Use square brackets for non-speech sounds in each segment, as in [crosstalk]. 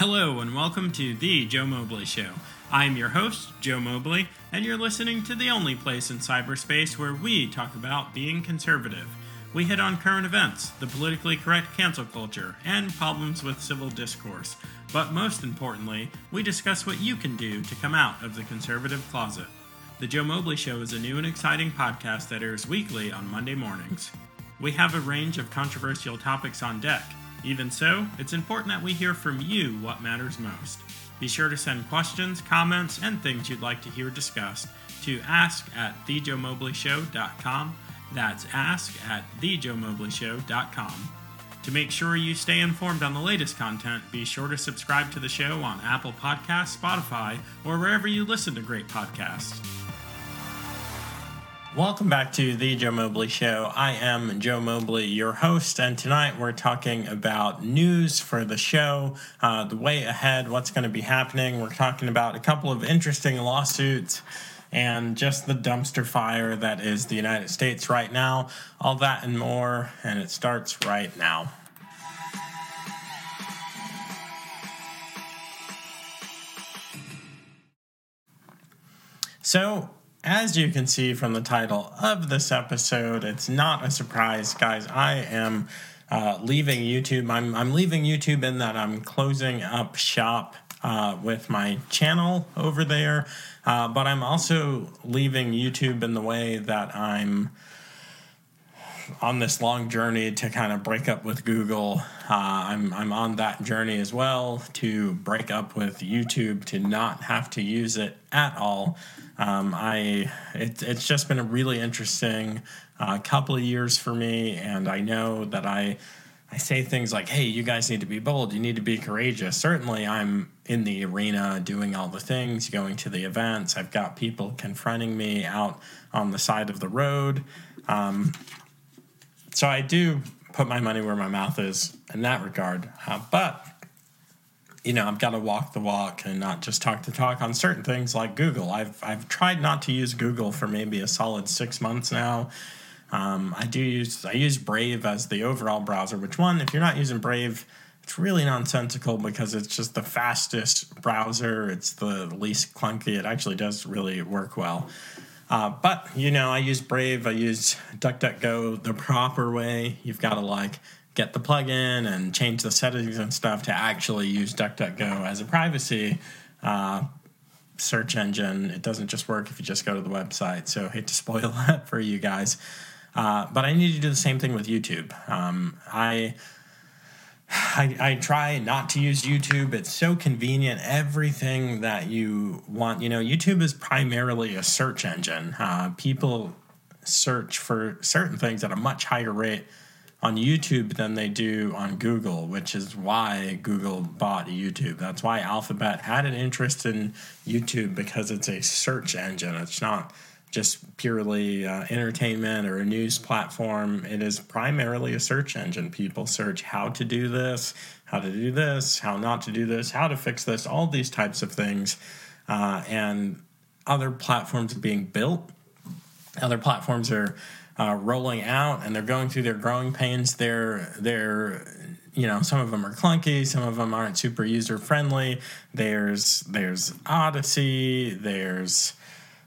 Hello, and welcome to The Joe Mobley Show. I'm your host, Joe Mobley, and you're listening to the only place in cyberspace where we talk about being conservative. We hit on current events, the politically correct cancel culture, and problems with civil discourse. But most importantly, we discuss what you can do to come out of the conservative closet. The Joe Mobley Show is a new and exciting podcast that airs weekly on Monday mornings. We have a range of controversial topics on deck. Even so, it's important that we hear from you what matters most. Be sure to send questions, comments, and things you'd like to hear discussed to ask at thejoemobleyshow.com. That's ask at thejoemobleyshow.com. To make sure you stay informed on the latest content, be sure to subscribe to the show on Apple Podcasts, Spotify, or wherever you listen to great podcasts. Welcome back to the Joe Mobley Show. I am Joe Mobley, your host, and tonight we're talking about news for the show, uh, the way ahead, what's going to be happening. We're talking about a couple of interesting lawsuits and just the dumpster fire that is the United States right now. All that and more, and it starts right now. So, as you can see from the title of this episode, it's not a surprise, guys. I am uh, leaving YouTube. I'm, I'm leaving YouTube in that I'm closing up shop uh, with my channel over there, uh, but I'm also leaving YouTube in the way that I'm on this long journey to kind of break up with Google. Uh, I'm, I'm on that journey as well to break up with YouTube, to not have to use it at all. Um, I it, it's just been a really interesting uh, couple of years for me, and I know that I I say things like, "Hey, you guys need to be bold. You need to be courageous." Certainly, I'm in the arena doing all the things, going to the events. I've got people confronting me out on the side of the road. Um, so I do put my money where my mouth is in that regard. Uh, but you know, I've got to walk the walk and not just talk the talk on certain things like Google. I've I've tried not to use Google for maybe a solid six months now. Um, I do use I use Brave as the overall browser. Which one? If you're not using Brave, it's really nonsensical because it's just the fastest browser. It's the least clunky. It actually does really work well. Uh, but you know, I use Brave. I use DuckDuckGo the proper way. You've got to like get the plugin and change the settings and stuff to actually use DuckDuckGo as a privacy uh, search engine. It doesn't just work if you just go to the website. So hate to spoil [laughs] that for you guys. Uh, but I need to do the same thing with YouTube. Um, I, I, I try not to use YouTube. It's so convenient. Everything that you want, you know, YouTube is primarily a search engine. Uh, people search for certain things at a much higher rate on YouTube than they do on Google, which is why Google bought YouTube. That's why Alphabet had an interest in YouTube because it's a search engine. It's not just purely uh, entertainment or a news platform. It is primarily a search engine. People search how to do this, how to do this, how not to do this, how to fix this, all these types of things. Uh, and other platforms are being built. Other platforms are uh, rolling out and they're going through their growing pains. They're they're you know some of them are clunky, some of them aren't super user friendly. There's there's Odysee. There's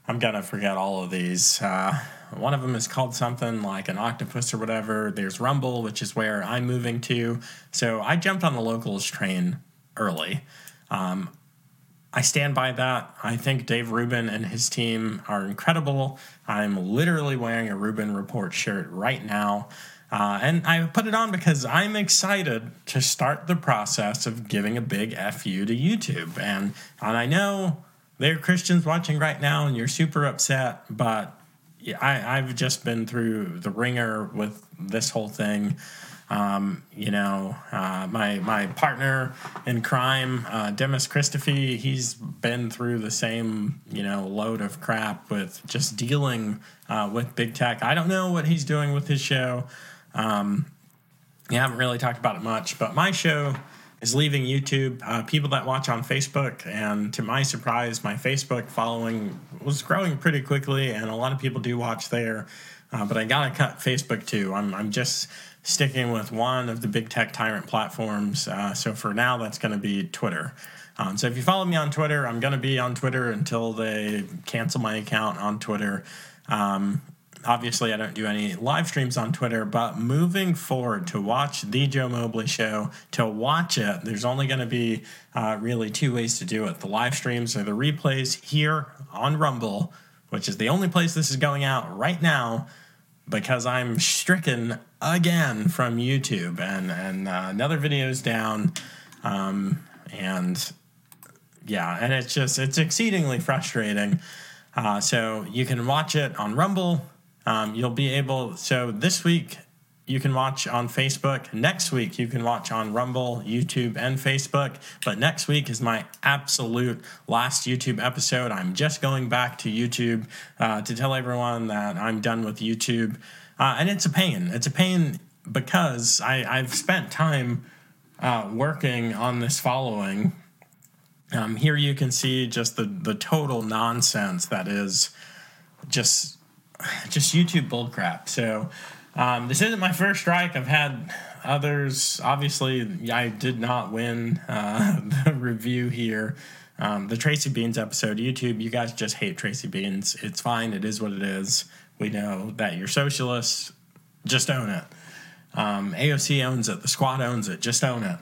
I'm gonna forget all of these. Uh, one of them is called something like an octopus or whatever. There's Rumble, which is where I'm moving to. So I jumped on the locals train early. Um, I stand by that. I think Dave Rubin and his team are incredible. I'm literally wearing a Rubin Report shirt right now. Uh, and I put it on because I'm excited to start the process of giving a big FU to YouTube. And, and I know there are Christians watching right now and you're super upset, but I, I've just been through the ringer with this whole thing. Um, you know, uh, my my partner in crime, uh, Demis Christophe, he's been through the same you know load of crap with just dealing uh, with big tech. I don't know what he's doing with his show. Um, we haven't really talked about it much, but my show is leaving YouTube. Uh, people that watch on Facebook, and to my surprise, my Facebook following was growing pretty quickly, and a lot of people do watch there. Uh, but I gotta cut Facebook too. I'm I'm just sticking with one of the big tech tyrant platforms. Uh, so for now, that's going to be Twitter. Um, so if you follow me on Twitter, I'm going to be on Twitter until they cancel my account on Twitter. Um, obviously, I don't do any live streams on Twitter, but moving forward to watch the Joe Mobley Show, to watch it, there's only going to be uh, really two ways to do it the live streams or the replays here on Rumble, which is the only place this is going out right now because I'm stricken again from YouTube and, and uh, another video is down. Um, and yeah, and it's just, it's exceedingly frustrating. Uh, so you can watch it on Rumble. Um, you'll be able, so this week you can watch on Facebook. Next week, you can watch on Rumble, YouTube, and Facebook. But next week is my absolute last YouTube episode. I'm just going back to YouTube uh, to tell everyone that I'm done with YouTube. Uh, and it's a pain. It's a pain because I, I've spent time uh, working on this following. Um, here you can see just the, the total nonsense that is just just YouTube bullcrap. So um, this isn't my first strike. I've had others. Obviously, I did not win uh, [laughs] the review here. Um, the Tracy Beanz episode, YouTube, you guys just hate Tracy Beanz. It's fine. It is what it is. We know that you're socialists. Just own it. Um, AOC owns it. The squad owns it. Just own it.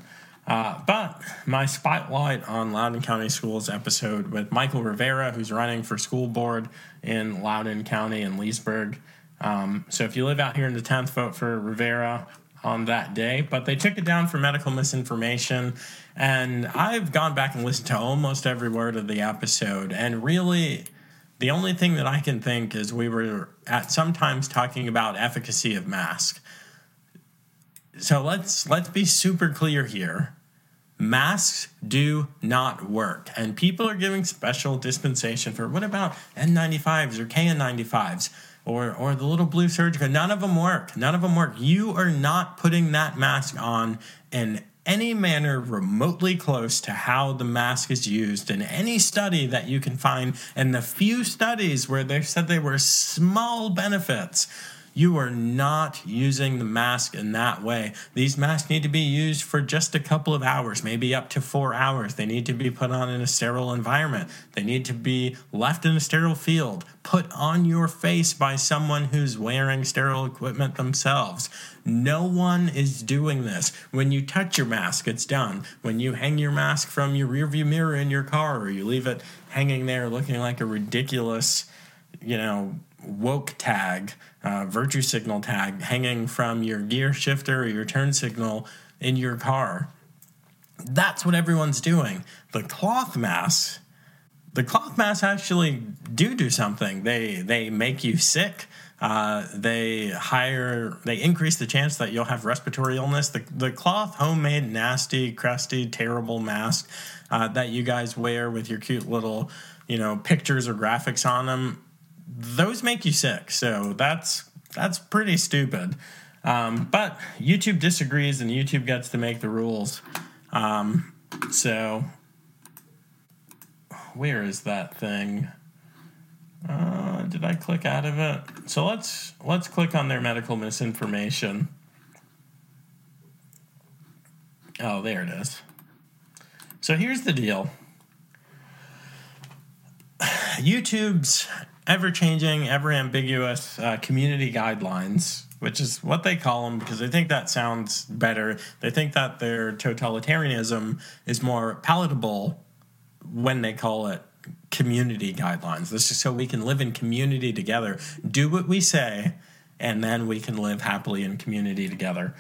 Uh, but my spotlight on Loudoun County Schools episode with Michael Rivera, who's running for school board in Loudoun County and Leesburg. Um, so if you live out here in the 10th, vote for Rivera on that day. But they took it down for medical misinformation. And I've gone back and listened to almost every word of the episode. And really, the only thing that I can think is we were at sometimes talking about efficacy of mask. So let's let's be super clear here. Masks do not work, and people are giving special dispensation for what about N95s or KN95s? or or the little blue surgical. None of them work. None of them work. You are not putting that mask on in any manner remotely close to how the mask is used in any study that you can find. And the few studies where they said they were small benefits you are not using the mask in that way. These masks need to be used for just a couple of hours, maybe up to four hours. They need to be put on in a sterile environment. They need to be left in a sterile field, put on your face by someone who's wearing sterile equipment themselves. No one is doing this. When you touch your mask, it's done. When you hang your mask from your rearview mirror in your car or you leave it hanging there looking like a ridiculous, you know, woke tag, uh, virtue signal tag hanging from your gear shifter or your turn signal in your car. That's what everyone's doing. The cloth masks, the cloth masks actually do do something. They they make you sick. Uh, they hire they increase the chance that you'll have respiratory illness. The the cloth homemade nasty crusty terrible mask uh, that you guys wear with your cute little you know pictures or graphics on them those make you sick. So that's that's pretty stupid. Um, but YouTube disagrees, and YouTube gets to make the rules. Um, so where is that thing? Uh, did I click out of it? So let's let's click on their medical misinformation. Oh, there it is. So here's the deal. [sighs] YouTube's ever changing, ever ambiguous uh, community guidelines, which is what they call them because they think that sounds better. They think that their totalitarianism is more palatable when they call it community guidelines. This is so we can live in community together, do what we say, and then we can live happily in community together.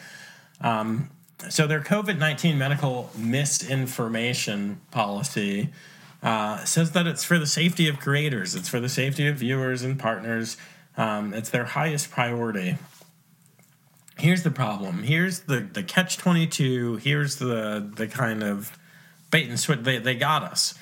Um, so their COVID 19 medical misinformation policy uh, says that it's for the safety of creators, it's for the safety of viewers and partners. Um, it's their highest priority. Here's the problem. Here's the, the catch 22. Here's the, the kind of bait and switch. They, they got us.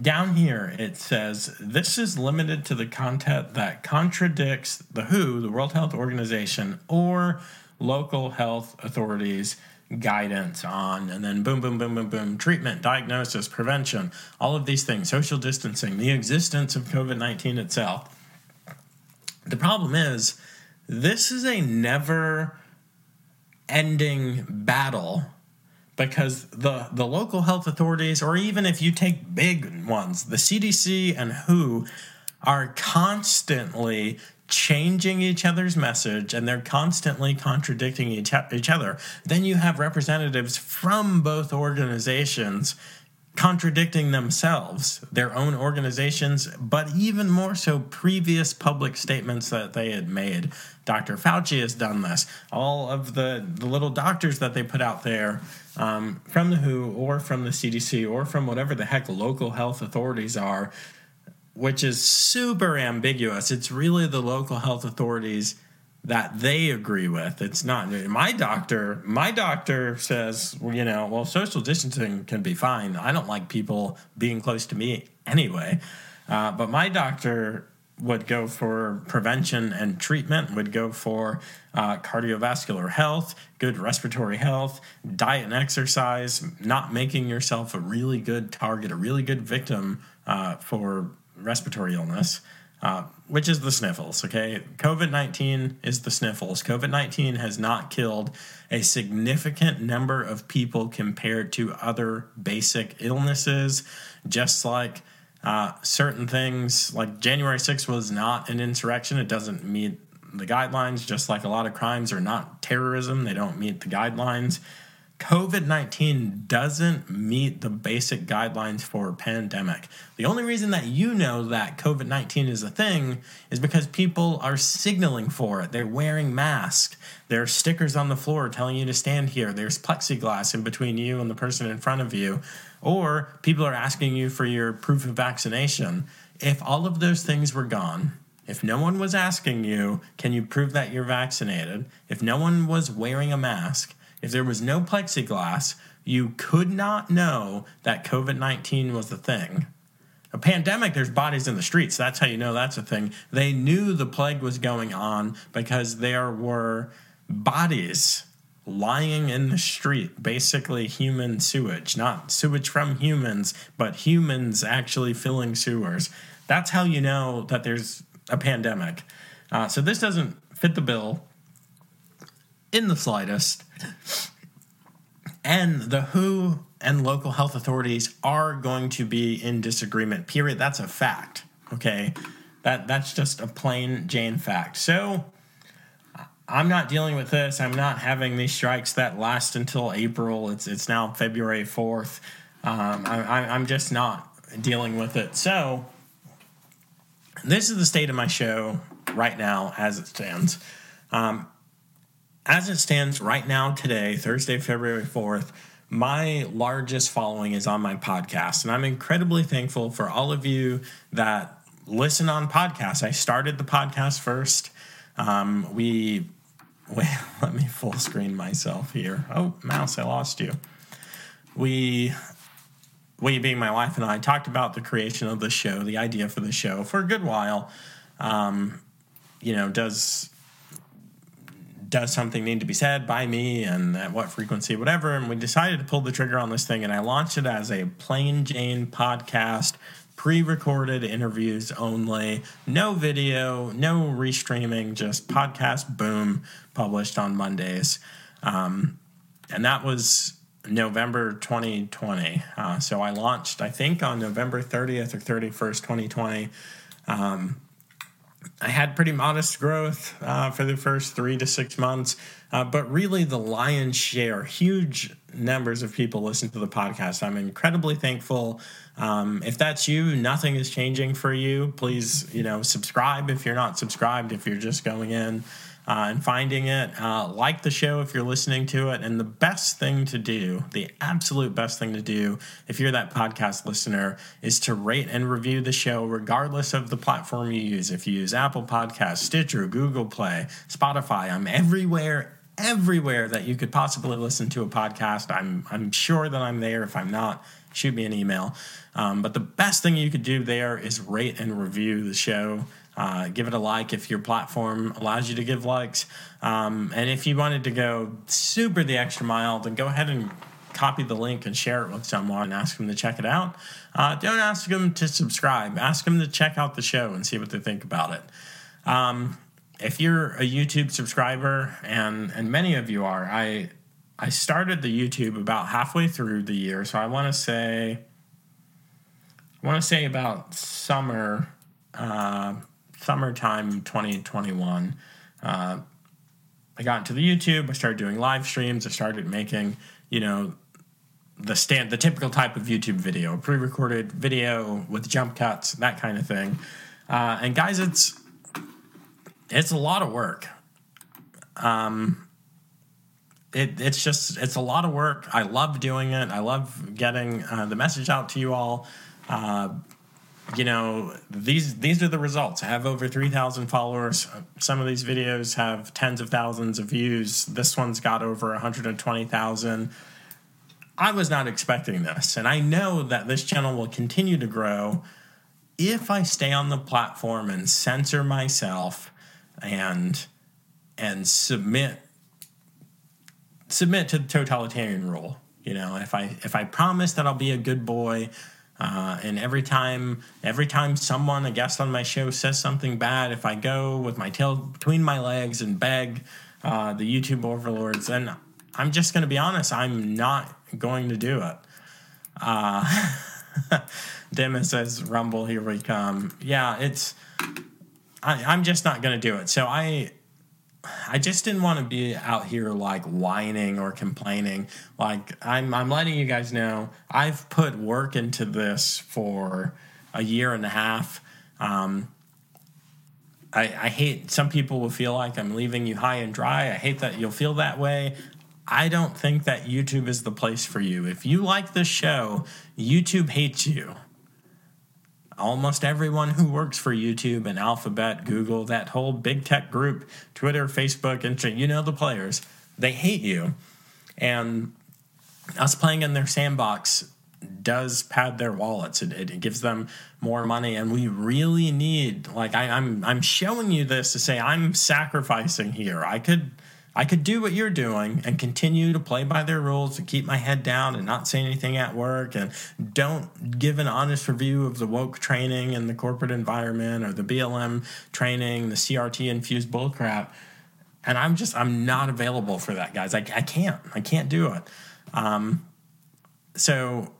Down here, it says this is limited to the content that contradicts the WHO, the World Health Organization, or local health authorities guidance on, and then boom, boom, boom, boom, boom, treatment, diagnosis, prevention, all of these things, social distancing, the existence of COVID 19 itself. The problem is, this is a never ending battle because the the local health authorities or even if you take big ones the CDC and WHO are constantly changing each other's message and they're constantly contradicting each, each other then you have representatives from both organizations contradicting themselves, their own organizations, but even more so previous public statements that they had made. Dr. Fauci has done this. All of the, the little doctors that they put out there um, from the WHO or from the CDC or from whatever the heck local health authorities are, which is super ambiguous. It's really the local health authorities that they agree with. It's not my doctor. My doctor says, you know, well, social distancing can be fine. I don't like people being close to me anyway. Uh, but my doctor would go for prevention and treatment, would go for uh, cardiovascular health, good respiratory health, diet and exercise, not making yourself a really good target, a really good victim uh, for respiratory illness uh, which is the sniffles. Okay, COVID 19 is the sniffles. COVID 19 has not killed a significant number of people compared to other basic illnesses, just like uh, certain things like January 6th was not an insurrection. It doesn't meet the guidelines, just like a lot of crimes are not terrorism. They don't meet the guidelines. COVID 19 doesn't meet the basic guidelines for a pandemic. The only reason that you know that COVID 19 is a thing is because people are signaling for it. They're wearing masks. There are stickers on the floor telling you to stand here. There's plexiglass in between you and the person in front of you. Or people are asking you for your proof of vaccination. If all of those things were gone, if no one was asking you, can you prove that you're vaccinated? If no one was wearing a mask, if there was no plexiglass, you could not know that COVID 19 was the thing. A pandemic, there's bodies in the streets. That's how you know that's a thing. They knew the plague was going on because there were bodies lying in the street, basically human sewage, not sewage from humans, but humans actually filling sewers. That's how you know that there's a pandemic. Uh, so this doesn't fit the bill in the slightest. And the WHO and local health authorities are going to be in disagreement. Period. That's a fact. Okay, that that's just a plain Jane fact. So I'm not dealing with this. I'm not having these strikes that last until April. It's it's now February fourth. Um, I, I'm just not dealing with it. So this is the state of my show right now as it stands. Um, as it stands right now, today, Thursday, February 4th, my largest following is on my podcast. And I'm incredibly thankful for all of you that listen on podcasts. I started the podcast first. Um, we, [laughs] let me full screen myself here. Oh, mouse, I lost you. We, we being my wife and I, talked about the creation of the show, the idea for the show for a good while. Um, you know, does does something need to be said by me and at what frequency, whatever. And we decided to pull the trigger on this thing, and I launched it as a plain Jane podcast, pre recorded interviews only, no video, no restreaming, just podcast, boom, published on Mondays. Um, and that was November 2020. Uh, so I launched, I think, on November 30th or 31st, 2020. Um, I had pretty modest growth uh, for the first three to six months, uh, but really the lion's share, huge numbers of people listen to the podcast. I'm incredibly thankful. Um, if that's you, nothing is changing for you. Please, you know, subscribe if you're not subscribed. If you're just going in uh, and finding it. Uh, like the show if you're listening to it. And the best thing to do, the absolute best thing to do, if you're that podcast listener, is to rate and review the show regardless of the platform you use. If you use Apple Podcasts, Stitcher, Google Play, Spotify, I'm everywhere everywhere that you could possibly listen to a podcast. I'm I'm sure that I'm there. If I'm not, shoot me an email. Um, but the best thing you could do there is rate and review the show. Uh, give it a like if your platform allows you to give likes. Um, and if you wanted to go super the extra mile, then go ahead and copy the link and share it with someone and ask them to check it out. Uh, don't ask them to subscribe. Ask them to check out the show and see what they think about it. Um, if you're a YouTube subscriber, and and many of you are, I I started the YouTube about halfway through the year, so I want to say I want to say about summer uh, summertime 2021. Uh, I got into the YouTube. I started doing live streams. I started making you know the stand the typical type of YouTube video, pre-recorded video with jump cuts, that kind of thing. Uh, and guys, it's it's a lot of work. Um, it, it's just it's a lot of work. I love doing it. I love getting uh, the message out to you all. Uh, you know these these are the results. I have over three thousand followers. Some of these videos have tens of thousands of views. This one's got over one hundred and twenty thousand. I was not expecting this, and I know that this channel will continue to grow if I stay on the platform and censor myself and and submit submit to the totalitarian rule. You know, if I if I promise that I'll be a good boy, uh, and every time every time someone a guest on my show says something bad, if I go with my tail between my legs and beg uh, the YouTube overlords, then I'm just going to be honest. I'm not going to do it. Uh, [laughs] says, "Rumble, here we come." Yeah, it's. I, I'm just not going to do it. So I I just didn't want to be out here like whining or complaining. Like I'm I'm letting you guys know I've put work into this for a year and a half. Um, I, I hate some people will feel like I'm leaving you high and dry. I hate that you'll feel that way. I don't think that YouTube is the place for you. If you like this show, YouTube hates you almost everyone who works for YouTube and Alphabet, Google, that whole big tech group, Twitter, Facebook, and you know the players, they hate you. And us playing in their sandbox does pad their wallets. It, it, gives them more money, and we really need. Like I, I'm, I'm showing you this to say I'm sacrificing here. I could I could do what you're doing and continue to play by their rules and keep my head down and not say anything at work and don't give an honest review of the woke training in the corporate environment or the BLM training, the CRT infused bullcrap. And I'm just, I'm not available for that, guys. I, I can't, I can't do it. Um, so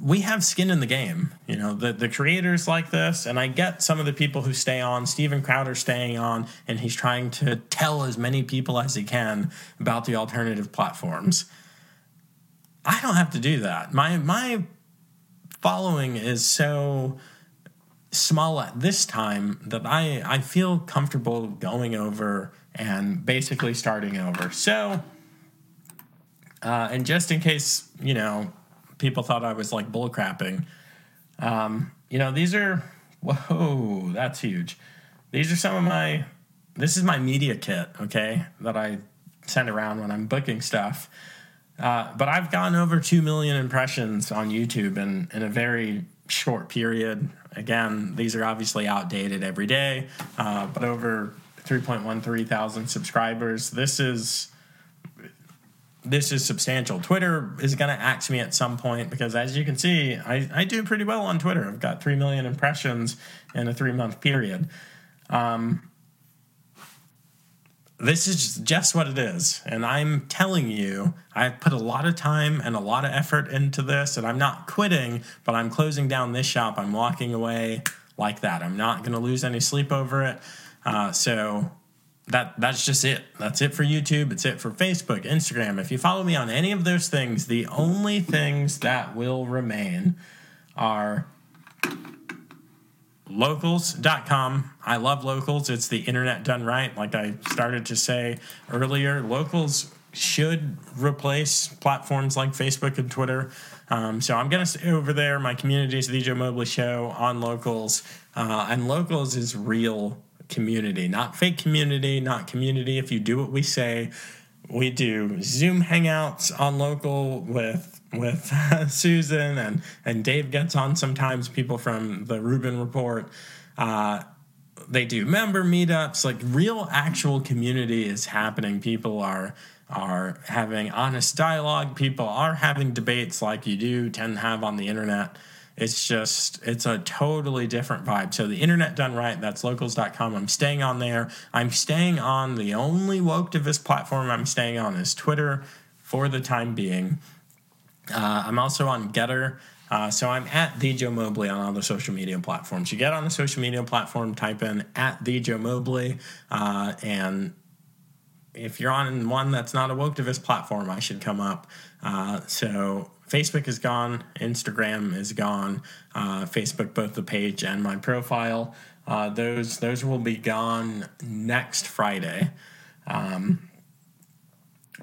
we have skin in the game. You know, the, the creators like this, and I get some of the people who stay on. Steven Crowder staying on, and he's trying to tell as many people as he can about the alternative platforms. I don't have to do that. My my following is so small at this time that I I feel comfortable going over and basically starting over. So, uh, and just in case you know people thought I was like bullcrapping. Um, you know, these are whoa, that's huge. These are some of my. This is my media kit, okay, that I send around when I'm booking stuff. Uh, but I've gotten over two million impressions on YouTube in in a very short period. Again, these are obviously outdated every day, uh, but over 3.13 thousand subscribers. This is this is substantial. Twitter is going to axe me at some point because, as you can see, I, I do pretty well on Twitter. I've got 3 million impressions in a three month period. Um, this is just what it is. And I'm telling you, I've put a lot of time and a lot of effort into this, and I'm not quitting, but I'm closing down this shop. I'm walking away like that. I'm not going to lose any sleep over it. Uh, so that that's just it. That's it for YouTube. It's it for Facebook, Instagram. If you follow me on any of those things, the only things that will remain are locals.com. I love locals. It's the internet done right. Like I started to say earlier, locals should replace platforms like Facebook and Twitter. Um, so I'm going to stay over there. My community is the Joe Mobley Show on locals. Uh, and locals is real community, not fake community, not community. If you do what we say, we do Zoom hangouts on local with with [laughs] Susan and and Dave gets on sometimes. People from the Rubin Report. Uh, they do member meetups. Like real, actual community is happening. People are are having honest dialogue. People are having debates like you do tend to have on the internet It's just, it's a totally different vibe. So the internet done right, that's locals.com. I'm staying on there. I'm staying on the only Woketivist platform I'm staying on is Twitter for the time being. Uh, I'm also on Gettr. Uh, so I'm at the Joe Mobley on all the social media platforms. You get on the social media platform, type in at the Joe Mobley, uh, and if you're on one that's not a Woketivist platform, I should come up. Uh, so Facebook is gone, Instagram is gone. Uh, Facebook, both the page and my profile, uh, those those will be gone next Friday. Um,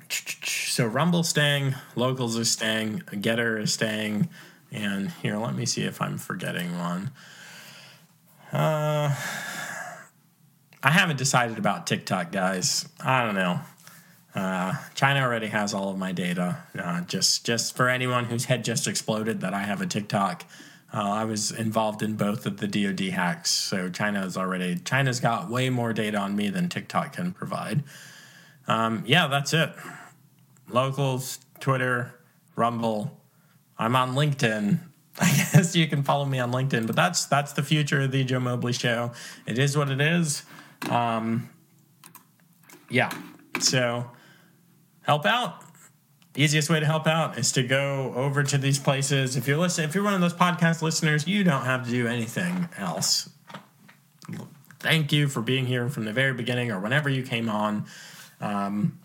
so Rumble staying, Locals is staying, Gettr is staying. And here, let me see if I'm forgetting one. Uh, I haven't decided about TikTok, guys. I don't know. Uh, China already has all of my data. Uh, just just for anyone whose head just exploded that I have a TikTok. Uh, I was involved in both of the DoD hacks, so China has already China's got way more data on me than TikTok can provide. Um, yeah, that's it. Locals, Twitter, Rumble, I'm on LinkedIn. [laughs] I guess you can follow me on LinkedIn, but that's that's the future of the Joe Mobley Show. It is what it is. Um, yeah. So help out. Easiest way to help out is to go over to these places. If you're listening, if you're one of those podcast listeners, you don't have to do anything else. Thank you for being here from the very beginning or whenever you came on. Um,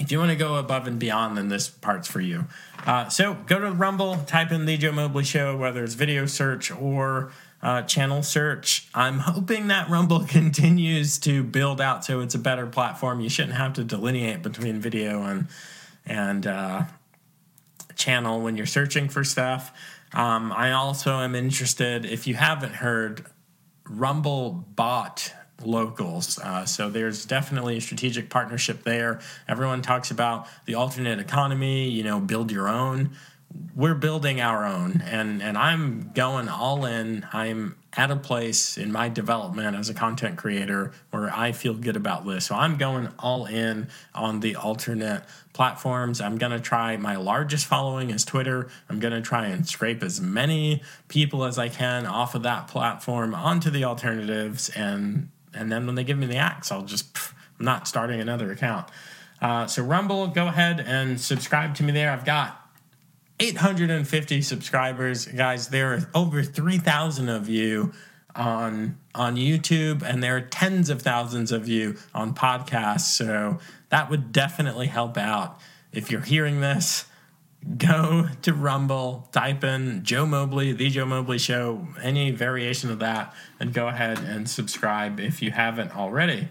if you want to go above and beyond, then this part's for you. Uh, so go to Rumble, type in the Joe Mobley Show, whether it's video search or uh, channel search. I'm hoping that Rumble [laughs] continues to build out so it's a better platform. You shouldn't have to delineate between video and and uh, channel when you're searching for stuff. Um, I also am interested. If you haven't heard, Rumble bought locals. Uh, so there's definitely a strategic partnership there. Everyone talks about the alternate economy, you know, build your own. We're building our own, and, and I'm going all in. I'm at a place in my development as a content creator where I feel good about this. So I'm going all in on the alternate platforms. I'm going to try my largest following is Twitter. I'm going to try and scrape as many people as I can off of that platform onto the alternatives and and then when they give me the axe, I'll just pff, I'm not starting another account. Uh, so Rumble, go ahead and subscribe to me there. I've got 850 subscribers, guys. There are over 3,000 of you on on YouTube, and there are tens of thousands of you on podcasts. So that would definitely help out. If you're hearing this, go to Rumble, type in Joe Mobley, The Joe Mobley Show, any variation of that, and go ahead and subscribe if you haven't already.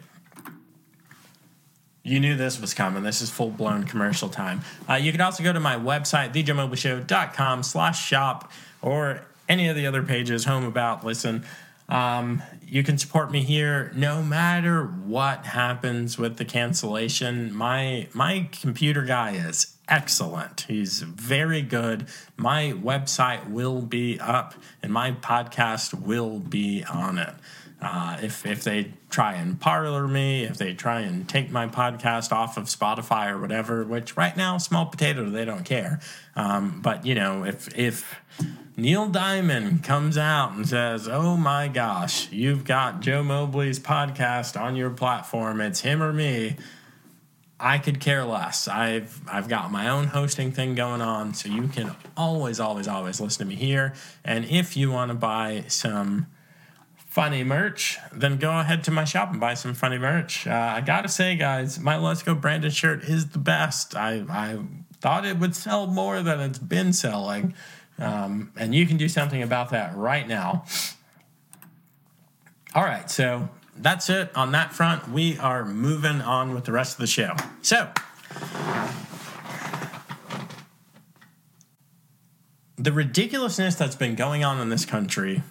You knew this was coming. This is full blown commercial time. Uh, you can also go to my website, thejoemobleyshow.com slash shop, or any of the other pages, home about, listen. Um, you can support me here no matter what happens with the cancellation. My my computer guy is excellent. He's very good. My website will be up and my podcast will be on it. Uh, if, if they try and Parler me, if they try and take my podcast off of Spotify or whatever, which right now, small potato, they don't care. Um, but, you know, if, if Neil Diamond comes out and says, Oh my gosh, you've got Joe Mobley's podcast on your platform, it's him or me I could care less. I've I've got my own hosting thing going on, so you can always, always, always listen to me here. And if you want to buy some funny merch, then go ahead to my shop and buy some funny merch. Uh, I gotta say, guys, my Let's Go Brandon shirt is the best. I I thought it would sell more than it's been selling, um, and you can do something about that right now. All right, so that's it on that front. We are moving on with the rest of the show. So, the ridiculousness that's been going on in this country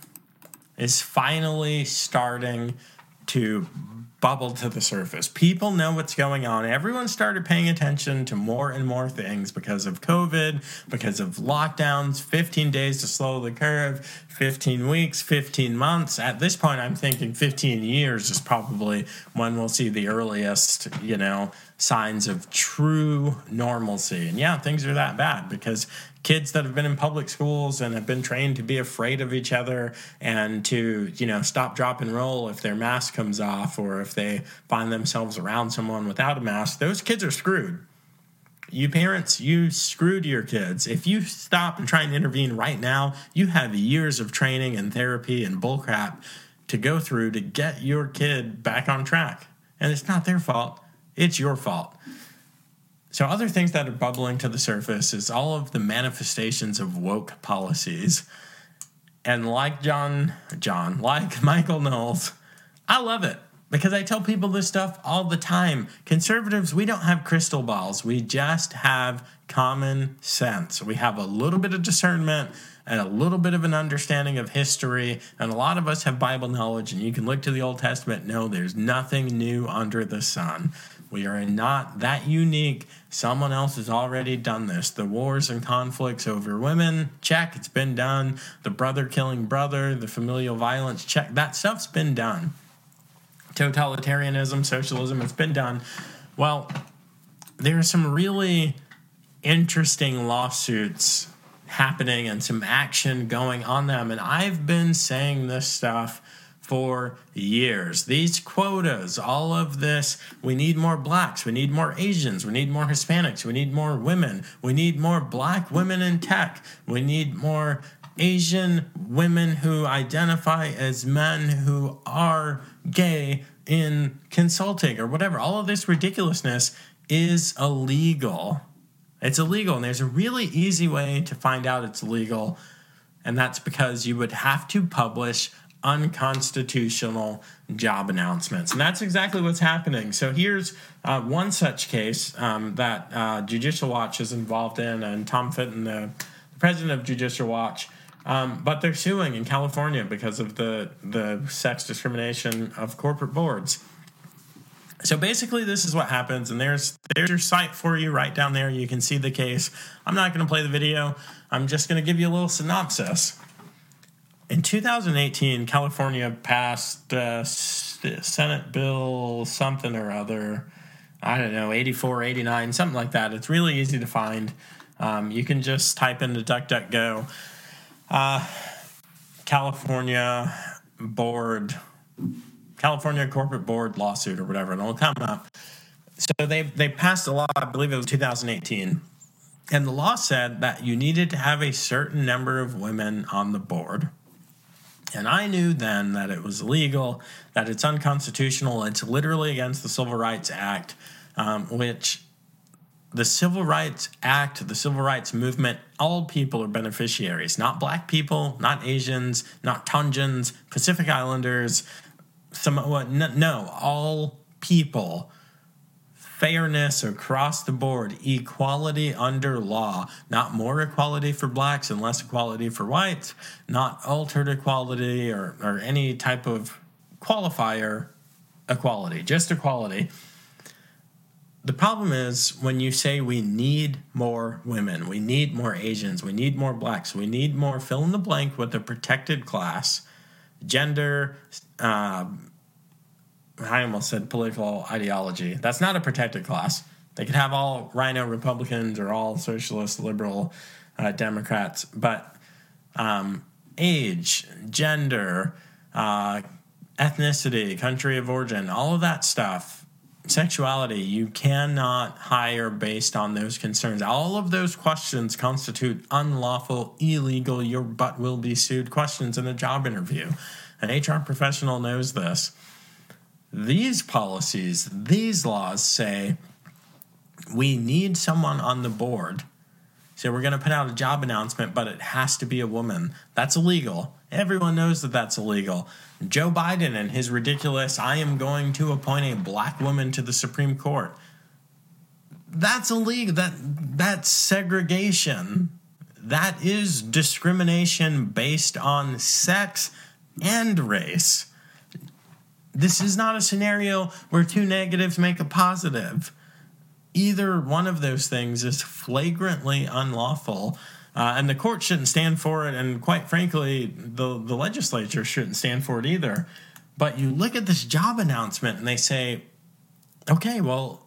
is finally starting to bubble to the surface. People know what's going on. Everyone started paying attention to more and more things because of COVID, because of lockdowns, 15 days to slow the curve, 15 weeks, 15 months. At this point, I'm thinking 15 years is probably when we'll see the earliest, you know, signs of true normalcy. And yeah, things are that bad because kids that have been in public schools and have been trained to be afraid of each other and to, you know, stop, drop, and roll if their mask comes off or if they find themselves around someone without a mask, those kids are screwed. You parents, you screwed your kids. If you stop and try and intervene right now, you have years of training and therapy and bullcrap to go through to get your kid back on track. And it's not their fault, it's your fault. So, other things that are bubbling to the surface is all of the manifestations of woke policies. And like John, John, like Michael Knowles, I love it because I tell people this stuff all the time. Conservatives, we don't have crystal balls, we just have common sense. We have a little bit of discernment and a little bit of an understanding of history. And a lot of us have Bible knowledge, and you can look to the Old Testament. No, there's nothing new under the sun. We are not that unique. Someone else has already done this. The wars and conflicts over women, check, it's been done. The brother killing brother, the familial violence, check, that stuff's been done. Totalitarianism, socialism, it's been done. Well, there are some really interesting lawsuits happening and some action going on them. And I've been saying this stuff for years. These quotas, all of this, we need more blacks, we need more Asians, we need more Hispanics, we need more women, we need more black women in tech, we need more Asian women who identify as men who are gay in consulting or whatever. All of this ridiculousness is illegal. It's illegal, and there's a really easy way to find out it's illegal, and that's because you would have to publish unconstitutional job announcements. And that's exactly what's happening. So here's uh, one such case um, that uh, Judicial Watch is involved in, and Tom Fitton, the, the president of Judicial Watch. Um, but they're suing in California because of the, the sex discrimination of corporate boards. So basically, this is what happens, and there's there's your site for you right down there. You can see the case. I'm not going to play the video. I'm just going to give you a little synopsis in 2018, California passed uh, Senate Bill something or other. I don't know, 84, 89, something like that. It's really easy to find. Um, you can just type into DuckDuckGo uh, California Board, California Corporate Board lawsuit or whatever, and it'll come up. So they, they passed a law, I believe it was 2018. And the law said that you needed to have a certain number of women on the board and I knew then that it was illegal, that it's unconstitutional. It's literally against the Civil Rights Act, um, which the Civil Rights Act, the Civil Rights Movement, all people are beneficiaries, not black people, not Asians, not Tongans, Pacific Islanders, some no, all people fairness across the board, equality under law, not more equality for blacks and less equality for whites, not altered equality or, or any type of qualifier equality, just equality. The problem is when you say we need more women, we need more Asians, we need more blacks, we need more fill in the blank with a protected class, gender, uh, I almost said political ideology. That's not a protected class. They could have all RINO Republicans or all socialist liberal uh, Democrats, but um, age, gender, uh, ethnicity, country of origin, all of that stuff, sexuality, you cannot hire based on those concerns. All of those questions constitute unlawful, illegal, your butt will be sued questions in a job interview. An HR professional knows this. These policies, these laws say we need someone on the board. So we're going to put out a job announcement, but it has to be a woman. That's illegal. Everyone knows that that's illegal. Joe Biden and his ridiculous, I am going to appoint a black woman to the Supreme Court. That's illegal. That that's segregation. That is discrimination based on sex and race. This is not a scenario where two negatives make a positive. Either one of those things is flagrantly unlawful, uh, and the court shouldn't stand for it, and quite frankly, the, the legislature shouldn't stand for it either. But you look at this job announcement and they say, okay, well,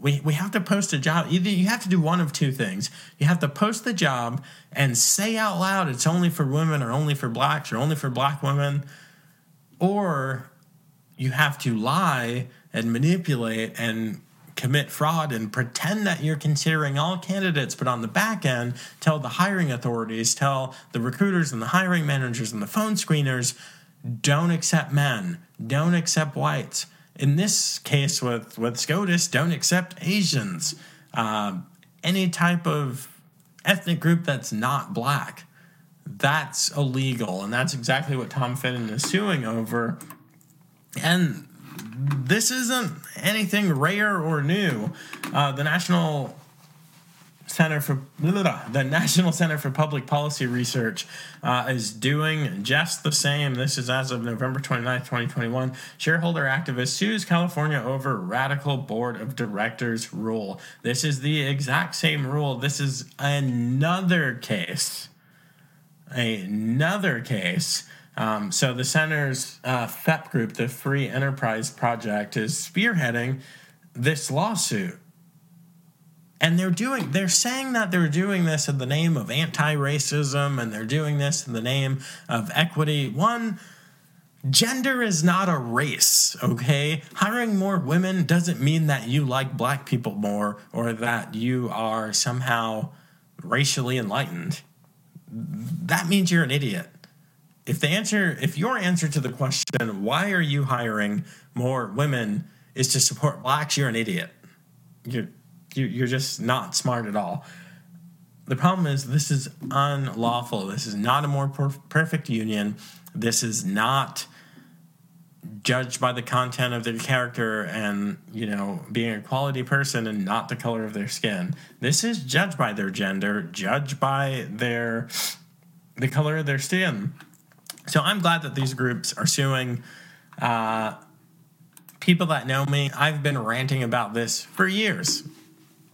we, we have to post a job. Either you have to do one of two things. You have to post the job and say out loud it's only for women or only for blacks or only for black women, or you have to lie and manipulate and commit fraud and pretend that you're considering all candidates, but on the back end, tell the hiring authorities, tell the recruiters and the hiring managers and the phone screeners, don't accept men, don't accept whites in this case with with SCOTUS, don't accept Asians, uh, any type of ethnic group that's not black. That's illegal, and that's exactly what Tom Fitton is suing over. And this isn't anything rare or new. Uh, the National Center for the National Center for Public Policy Research uh, is doing just the same. This is as of November 29th, 2021. Shareholder activist sues California over radical board of directors rule. This is the exact same rule. This is another case. Another case. Um, so the center's uh, FEP group, the Free Enterprise Project, is spearheading this lawsuit. And they're doing they're saying that they're doing this in the name of anti-racism and they're doing this in the name of equity. One gender is not a race okay? Hiring more women doesn't mean that you like black people more or that you are somehow racially enlightened. That means you're an idiot if the answer if your answer to the question why are you hiring more women is to support blacks you're an idiot you're you're just not smart at all. The problem is, this is unlawful. This is not a more per- perfect union. This is not judged by the content of their character and, you know, being a quality person and not the color of their skin. This is judged by their gender, judged by their the color of their skin. So I'm glad that these groups are suing. Uh, people that know me, I've been ranting about this for years.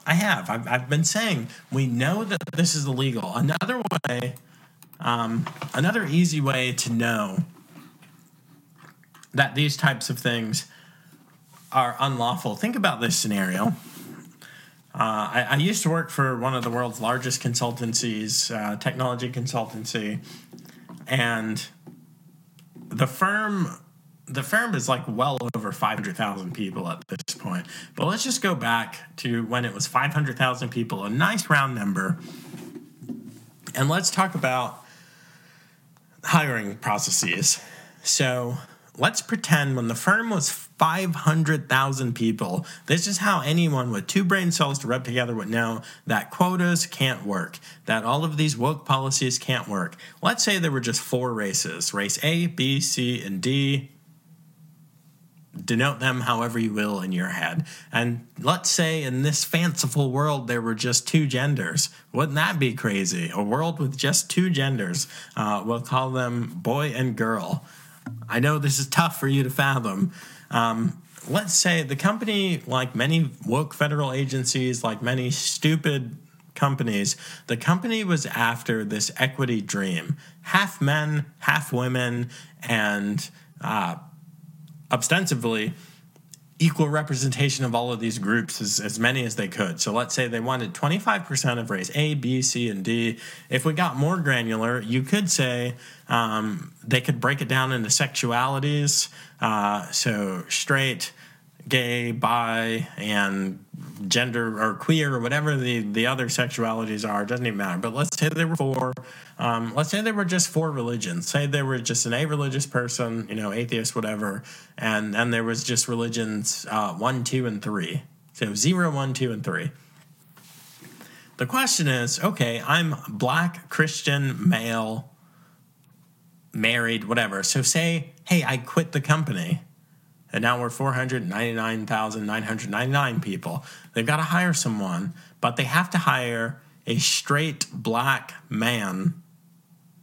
I have. I've, I've been saying we know that this is illegal. Another way, um, another easy way to know that these types of things are unlawful. Think about this scenario. Uh, I, I, used to work for one of the world's largest consultancies, uh, technology consultancy, and the firm the firm is like well over 500,000 people at this point. But let's just go back to when it was 500,000 people, a nice round number. And let's talk about hiring processes. So let's pretend when the firm was 500,000 people, this is how anyone with two brain cells to rub together would know that quotas can't work, that all of these woke policies can't work. Let's say there were just four races race A, B, C, and D denote them however you will in your head. And let's say in this fanciful world there were just two genders. Wouldn't that be crazy? A world with just two genders. Uh, we'll call them boy and girl. I know this is tough for you to fathom. Um, let's say the company, like many woke federal agencies, like many stupid companies, the company was after this equity dream half men, half women, and uh, ostensibly equal representation of all of these groups as, as many as they could. So let's say they wanted 25% of race A, B, C, and D. If we got more granular, you could say um, they could break it down into sexualities. Uh, so straight, gay, bi, and gender or queer or whatever the, the other sexualities are, doesn't even matter. But let's say there were four. Um, let's say there were just four religions. Say there were just an a religious person, you know, atheist, whatever, and and there was just religions uh, one, two, and three. So zero, one, two, and three. The question is, okay, I'm black, Christian, male, married, whatever. So say, hey, I quit the company and now we're 499,999 people. They've got to hire someone, but they have to hire a straight black man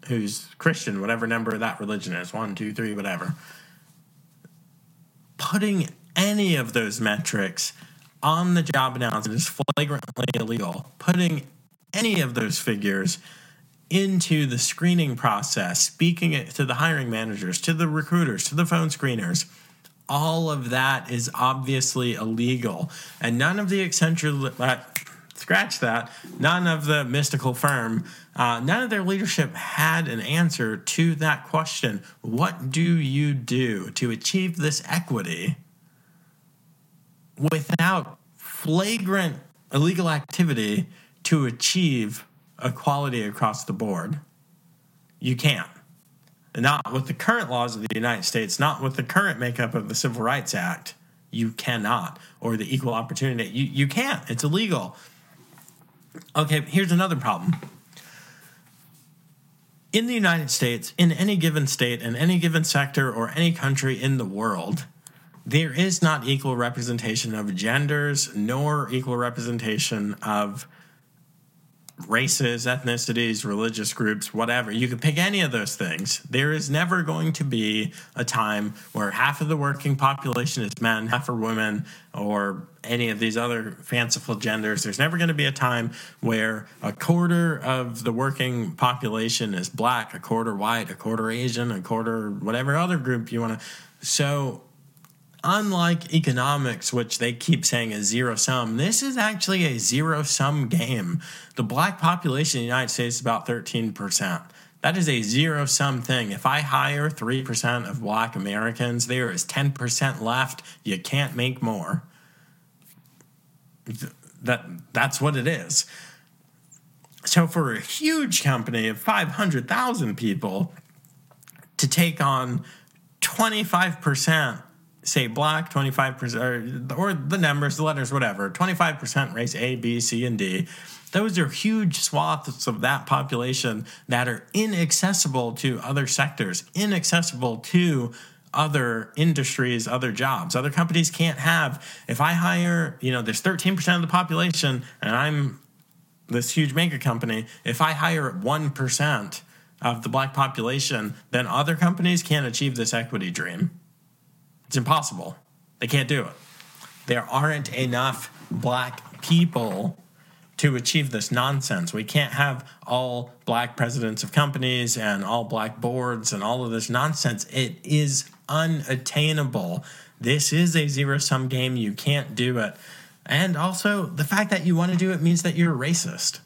who's Christian, whatever number that religion is one, two, three, whatever. Putting any of those metrics on the job announcement is flagrantly illegal. Putting any of those figures into the screening process, speaking it to the hiring managers, to the recruiters, to the phone screeners all of that is obviously illegal. And none of the Accenture, uh, scratch that, none of the mystical firm, uh, none of their leadership had an answer to that question. What do you do to achieve this equity without flagrant illegal activity to achieve equality across the board? You can't. Not with the current laws of the United States, not with the current makeup of the Civil Rights Act. You cannot. Or the Equal Opportunity. You, you can't. It's illegal. Okay, here's another problem. In the United States, in any given state, in any given sector, or any country in the world, there is not equal representation of genders nor equal representation of races, ethnicities, religious groups, whatever. You could pick any of those things. There is never going to be a time where half of the working population is men, half are women, or any of these other fanciful genders. There's never going to be a time where a quarter of the working population is black, a quarter white, a quarter Asian, a quarter whatever other group you want to. So unlike economics, which they keep saying is zero sum, this is actually a zero sum game. The black population in the United States is about 13%. That is a zero sum thing. If I hire 3% of black Americans, there is 10% left. You can't make more. That, that's what it is. So, for a huge company of 500,000 people to take on 25% say black 25% or, or the numbers the letters whatever 25% race a b c and d. Those are huge swaths of that population that are inaccessible to other sectors inaccessible to other industries other jobs. Other companies can't have if i hire you know there's 13% of the population and i'm this huge mega company if i hire 1% of the black population then other companies can't achieve this equity dream it's impossible. They can't do it. There aren't enough black people to achieve this nonsense. We can't have all black presidents of companies and all black boards and all of this nonsense. It is unattainable. This is a zero sum game. You can't do it. And also, the fact that you want to do it means that you're racist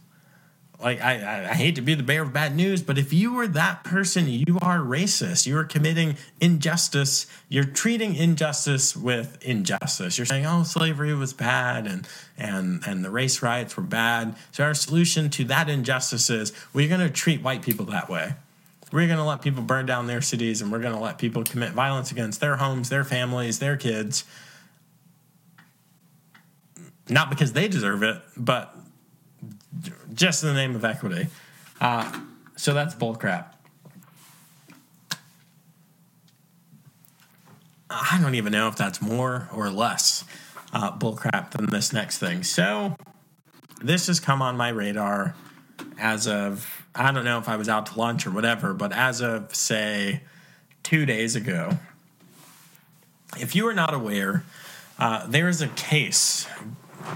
like I, I hate to be the bearer of bad news, but if you were that person, you are racist. You are committing injustice. You're treating injustice with injustice. You're saying, "Oh, slavery was bad, and and and the race riots were bad." So our solution to that injustice is we're going to treat white people that way. We're going to let people burn down their cities, and we're going to let people commit violence against their homes, their families, their kids. Not because they deserve it, but just in the name of equity. Uh, so that's bullcrap. I don't even know if that's more or less uh, bullcrap than this next thing. So this has come on my radar as of, I don't know if I was out to lunch or whatever, but as of, say, two days ago. If you are not aware, uh, there is a case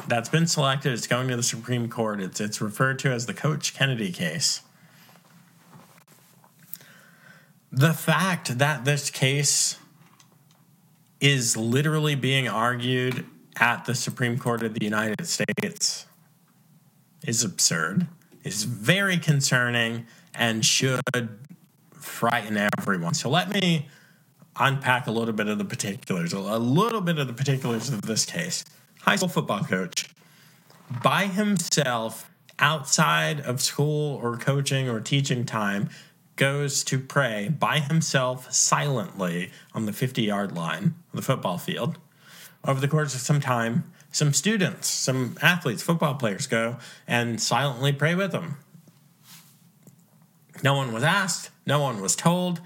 that's been selected. It's going to the Supreme Court. It's it's referred to as the Coach Kennedy case. The fact that this case is literally being argued at the Supreme Court of the United States is absurd, is very concerning, and should frighten everyone. So let me unpack a little bit of the particulars, a little bit of the particulars of this case high school football coach by himself outside of school or coaching or teaching time goes to pray by himself silently on the 50 yard line of the football field. Over the course of some time, some students, some athletes, football players go and silently pray with him. No one was asked, no one was told,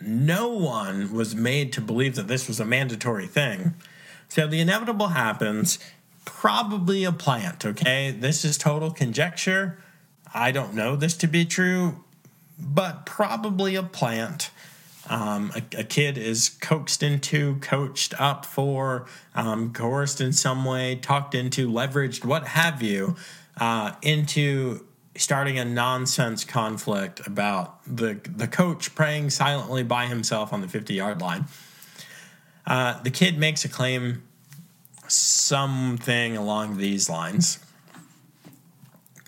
no one was made to believe that this was a mandatory thing. So the inevitable happens. Probably a plant, okay? This is total conjecture. I don't know this to be true, but probably a plant. Um, a, a, kid is coaxed into, coached up for, um, coerced in some way, talked into, leveraged, what have you, uh, into starting a nonsense conflict about the the coach praying silently by himself on the 50 yard line. Uh, the kid makes a claim, something along these lines.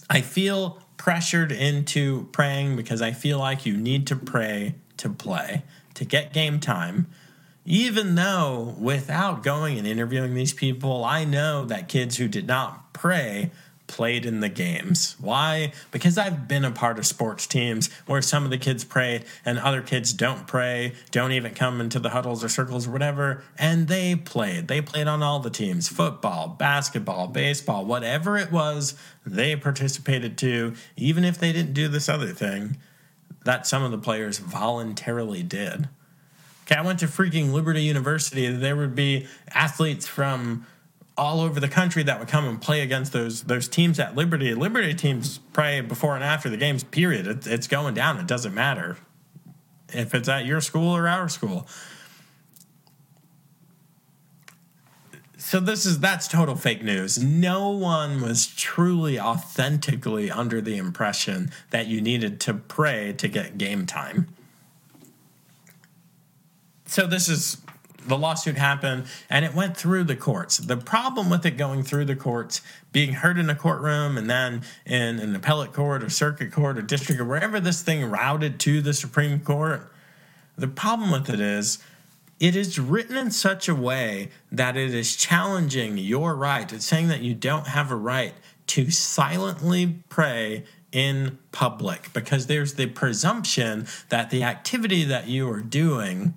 I feel pressured into praying because I feel like you need to pray to play, to get game time. Even though, without going and interviewing these people, I know that kids who did not pray played in the games. Why? Because I've been a part of sports teams where some of the kids pray and other kids don't pray, don't even come into the huddles or circles or whatever, and they played. They played on all the teams football, basketball, baseball, whatever it was, they participated too, even if they didn't do this other thing that some of the players voluntarily did. Okay, I went to freaking Liberty University. There would be athletes from all over the country that would come and play against those those teams at Liberty. Liberty teams pray before and after the games. Period. It, it's going down. It doesn't matter if it's at your school or our school. So this is that's total fake news. No one was truly authentically under the impression that you needed to pray to get game time. So this is the lawsuit happened and it went through the courts. The problem with it going through the courts, being heard in a courtroom and then in an appellate court or circuit court or district or wherever this thing routed to the Supreme Court, the problem with it is it is written in such a way that it is challenging your right. It's saying that you don't have a right to silently pray in public because there's the presumption that the activity that you are doing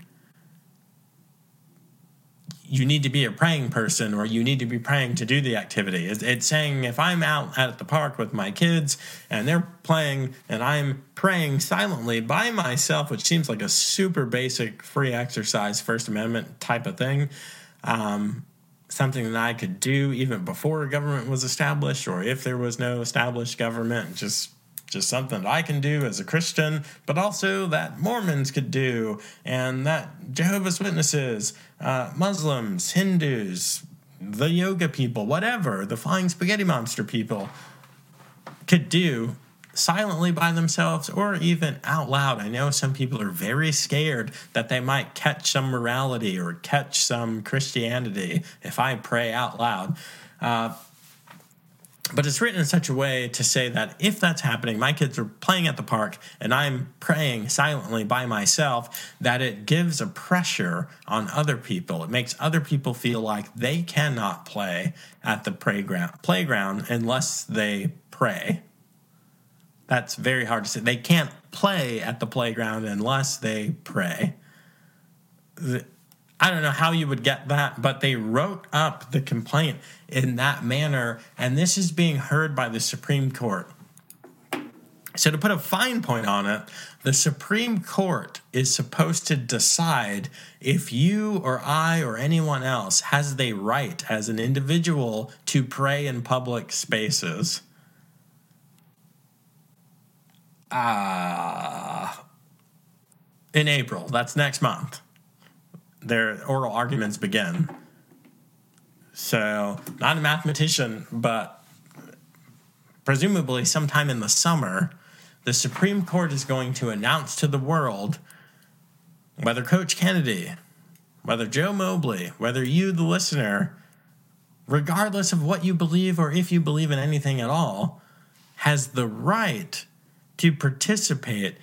you need to be a praying person or you need to be praying to do the activity. It's, it's, saying if I'm out at the park with my kids and they're playing and I'm praying silently by myself, which seems like a super basic free exercise, First Amendment type of thing, um, something that I could do even before government was established or if there was no established government, just just something that I can do as a Christian, but also that Mormons could do, and that Jehovah's Witnesses, uh, Muslims, Hindus, the yoga people, whatever, the flying spaghetti monster people could do silently by themselves or even out loud. I know some people are very scared that they might catch some morality or catch some Christianity if I pray out loud. Uh, but it's written in such a way to say that if that's happening, my kids are playing at the park and I'm praying silently by myself, that it gives a pressure on other people. It makes other people feel like they cannot play at the playground, unless they pray. That's very hard to say. They can't play at the playground unless they pray. I don't know how you would get that, but they wrote up the complaint in that manner, and this is being heard by the Supreme Court. So, to put a fine point on it, the Supreme Court is supposed to decide if you or I or anyone else has the right as an individual to pray in public spaces. Ah. Uh, in April, that's next month their oral arguments begin. So, not a mathematician, but presumably sometime in the summer, the Supreme Court is going to announce to the world whether Coach Kennedy, whether Joe Mobley, whether you, the listener, regardless of what you believe or if you believe in anything at all, has the right to participate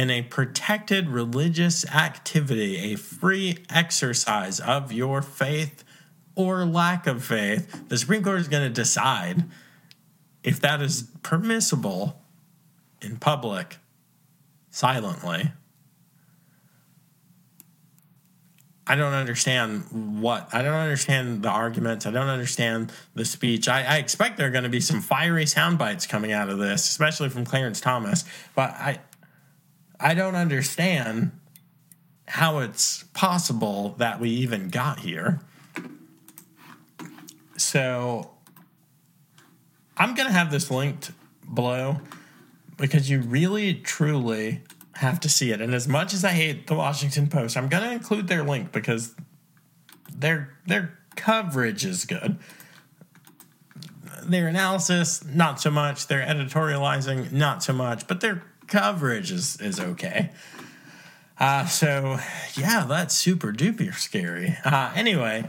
in a protected religious activity, a free exercise of your faith or lack of faith, the Supreme Court is going to decide if that is permissible in public silently. I don't understand what. I don't understand the arguments. I don't understand the speech. I, I expect there are going to be some fiery sound bites coming out of this, especially from Clarence Thomas. But I, I don't understand how it's possible that we even got here. So I'm going to have this linked below because you really, truly have to see it. And as much as I hate the Washington Post, I'm going to include their link because their their coverage is good. Their analysis, not so much. Their editorializing, not so much. But their coverage is is okay. Uh, so, yeah, that's super duper scary. Uh, anyway,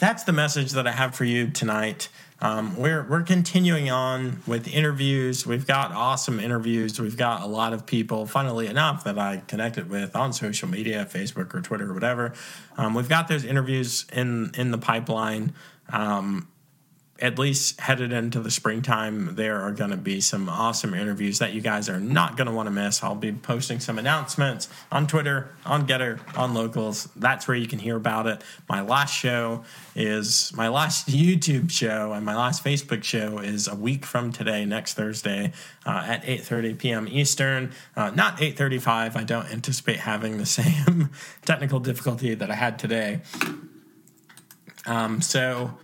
that's the message that I have for you tonight. Um, we're we're continuing on with interviews. We've got awesome interviews. We've got a lot of people, funnily enough, that I connected with on social media, Facebook or Twitter or whatever. Um, we've got those interviews in in the pipeline. Um, at least headed into the springtime, there are going to be some awesome interviews that you guys are not going to want to miss. I'll be posting some announcements on Twitter, on Gettr, on Locals. That's where you can hear about it. My last show is my last [laughs] YouTube show, and my last Facebook show is a week from today, next Thursday, uh, at 8:30 p.m. Eastern. Uh, not 8:35. I don't anticipate having the [laughs] same technical difficulty that I had today. Um, so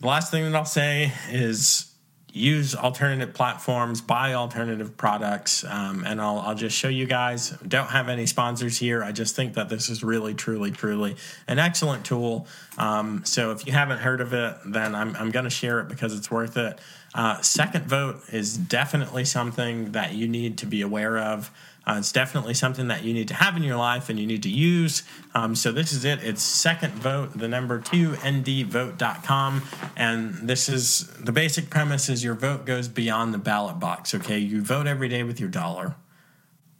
the last thing that I'll say is use alternative platforms, buy alternative products, um, and I'll, I'll just show you guys. Don't have any sponsors here. I just think that this is really, truly, truly an excellent tool. Um, so if you haven't heard of it, then I'm, I'm going to share it because it's worth it. Uh, second vote is definitely something that you need to be aware of. Uh, it's definitely something that you need to have in your life and you need to use. Um, so this is it. It's second vote, the number two, ndvote.com. And this is the basic premise is your vote goes beyond the ballot box. Okay. You vote every day with your dollar.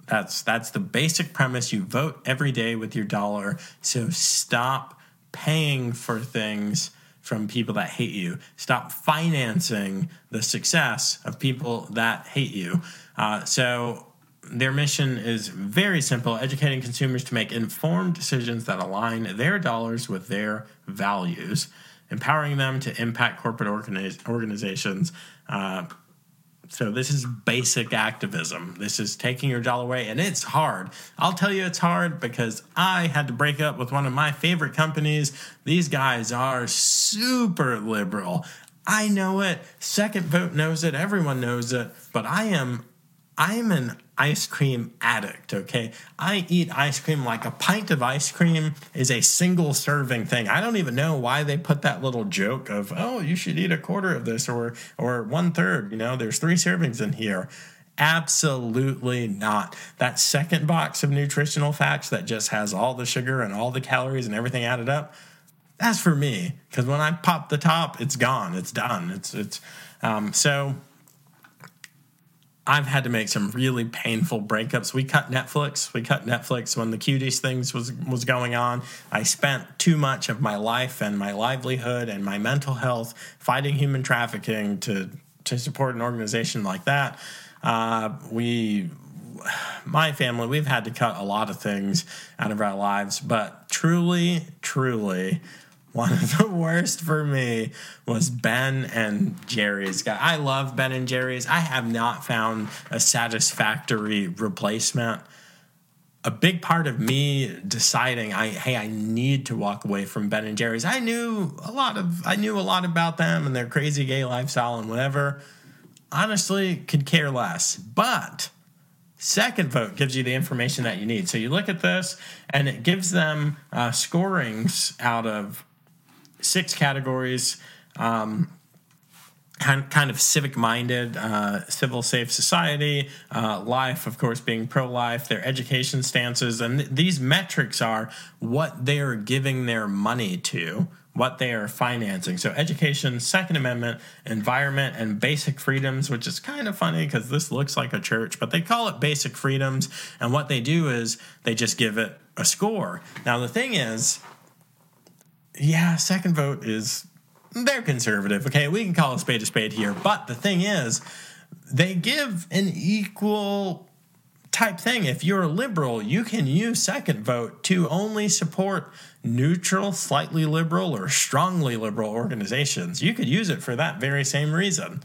That's that's the basic premise. You vote every day with your dollar. So stop paying for things from people that hate you. Stop financing the success of people that hate you. Uh, so their mission is very simple educating consumers to make informed decisions that align their dollars with their values, empowering them to impact corporate organiz- organizations. Uh, so, this is basic activism. This is taking your dollar away, and it's hard. I'll tell you it's hard because I had to break up with one of my favorite companies. These guys are super liberal. I know it. Second Vote knows it. Everyone knows it. But I am I'm an ice cream addict, okay? I eat ice cream like a pint of ice cream is a single serving thing. I don't even know why they put that little joke of, oh, you should eat a quarter of this or or one third, you know, there's three servings in here. Absolutely not. That second box of nutritional facts that just has all the sugar and all the calories and everything added up, that's for me. Because when I pop the top, it's gone. It's done. It's it's um, so I've had to make some really painful breakups. We cut Netflix. We cut Netflix when the cuties things was was going on. I spent too much of my life and my livelihood and my mental health fighting human trafficking to to support an organization like that. Uh, we my family, we've had to cut a lot of things out of our lives, but truly, truly, one of the worst for me was Ben and Jerry's. Guy, I love Ben and Jerry's. I have not found a satisfactory replacement. A big part of me deciding I hey I need to walk away from Ben and Jerry's. I knew a lot of I knew a lot about them and their crazy gay lifestyle and whatever. Honestly, could care less. But Second vote gives you the information that you need. So you look at this, and it gives them uh, scorings out of six categories. Um, kind of civic minded, uh, civil safe society, uh, life, of course, being pro life, their education stances. And th- these metrics are what they are giving their money to, what they are financing. So, education, Second Amendment, environment, and basic freedoms, which is kind of funny because this looks like a church, but they call it basic freedoms. And what they do is they just give it a score. Now, the thing is, yeah, second vote is they're conservative. Okay, we can call a spade a spade here. But the thing is, they give an equal type thing. If you're a liberal, you can use second vote to only support neutral, slightly liberal, or strongly liberal organizations. You could use it for that very same reason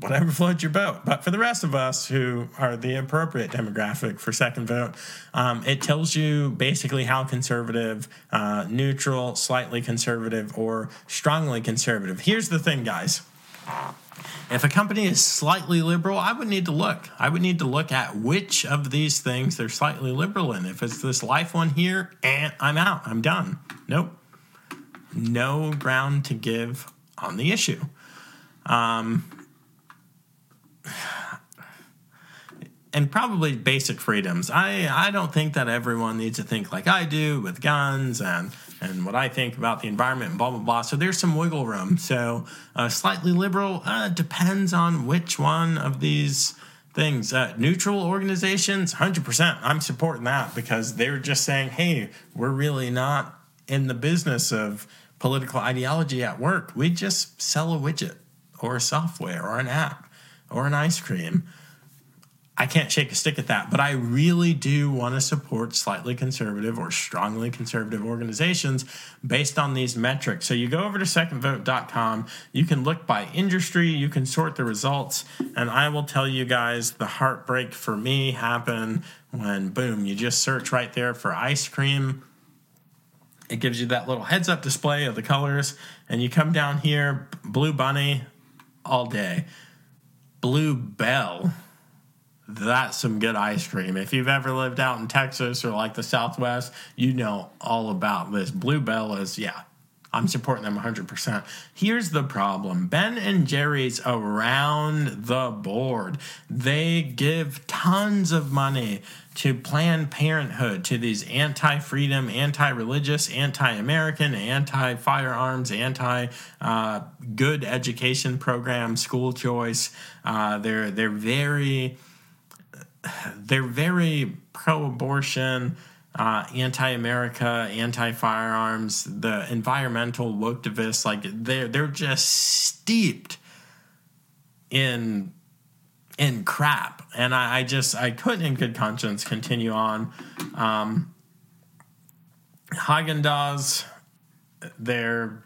whatever floats your boat. But for the rest of us who are the appropriate demographic for second vote, um, it tells you basically how conservative, uh, neutral, slightly conservative, or strongly conservative. Here's the thing, guys. If a company is slightly liberal, I would need to look. I would need to look at which of these things they're slightly liberal in. If it's this life one here, and eh, I'm out. I'm done. Nope. No ground to give on the issue. Um, and probably basic freedoms. I, I don't think that everyone needs to think like I do with guns and and what I think about the environment and blah blah blah. So there's some wiggle room. So uh, slightly liberal uh, depends on which one of these things. Uh, neutral organizations, hundred percent. I'm supporting that because they're just saying, hey, we're really not in the business of political ideology at work. We just sell a widget or a software or an app or an ice cream. I can't shake a stick at that, but I really do want to support slightly conservative or strongly conservative organizations based on these metrics. So you go over to secondvote.com, you can look by industry, you can sort the results, and I will tell you guys the heartbreak for me happened when boom, you just search right there for ice cream. It gives you that little heads up display of the colors, and you come down here, Blue Bunny all day. Blue Bell that's some good ice cream. If you've ever lived out in Texas or like the Southwest, you know all about this. Bluebell is, yeah, I'm supporting them 100%. Here's the problem Ben and Jerry's around the board, they give tons of money to Planned Parenthood, to these anti freedom, anti religious, anti American, anti firearms, anti uh, good education programs, school choice. Uh, they're, they're very they're very pro-abortion, uh, anti-America, anti-firearms, the environmental woke like they're they're just steeped in in crap, and I, I just I couldn't in good conscience continue on. Um, Haagen Dazs, they're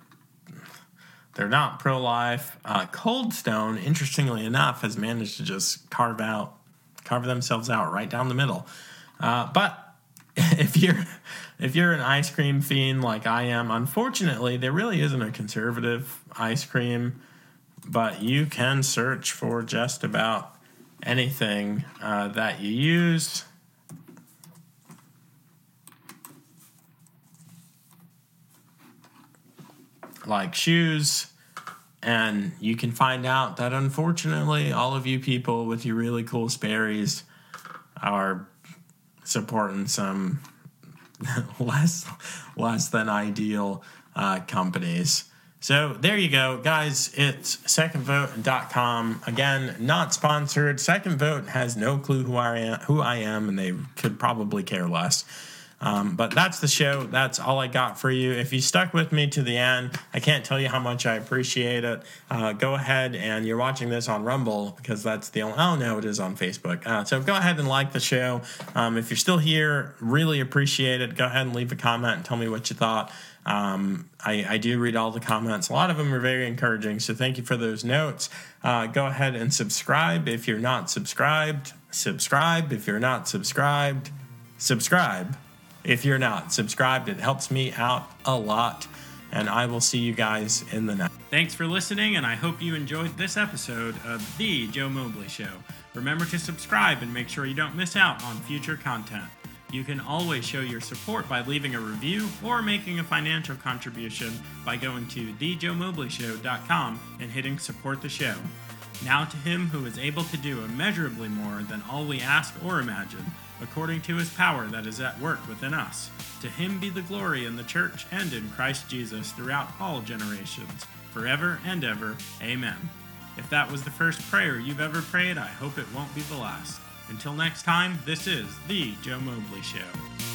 they're not pro-life. Uh, Cold Stone, interestingly enough, has managed to just carve out carve themselves out right down the middle. Uh, but [laughs] if you're if you're an ice cream fiend like I am, unfortunately, there really isn't a conservative ice cream, but you can search for just about anything uh, that you use. Like shoes, and you can find out that unfortunately, all of you people with your really cool Sperry's are supporting some [laughs] less less than ideal uh, companies. So there you go, guys. It's secondvote.com. Again, not sponsored. Second Vote has no clue who I am, who I am, and they could probably care less. Um, but that's the show. That's all I got for you. If you stuck with me to the end, I can't tell you how much I appreciate it. Uh, go ahead and you're watching this on Rumble because that's the only. Oh no, it is on Facebook. Uh, so go ahead and like the show. Um, if you're still here, really appreciate it. Go ahead and leave a comment and tell me what you thought. Um, I, I, do read all the comments. A lot of them are very encouraging. So thank you for those notes. Uh, go ahead and subscribe if you're not subscribed. Subscribe if you're not subscribed. Subscribe if you're not subscribed. It helps me out a lot. And I will see you guys in the next. Thanks for listening, and I hope you enjoyed this episode of The Joe Mobley Show. Remember to subscribe and make sure you don't miss out on future content. You can always show your support by leaving a review or making a financial contribution by going to thejoemobleyshow.com and hitting support the show. Now to him who is able to do immeasurably more than all we ask or imagine according to his power that is at work within us. To him be the glory in the church and in Christ Jesus throughout all generations, forever and ever. Amen. If that was the first prayer you've ever prayed, I hope it won't be the last. Until next time, this is The Joe Mobley Show.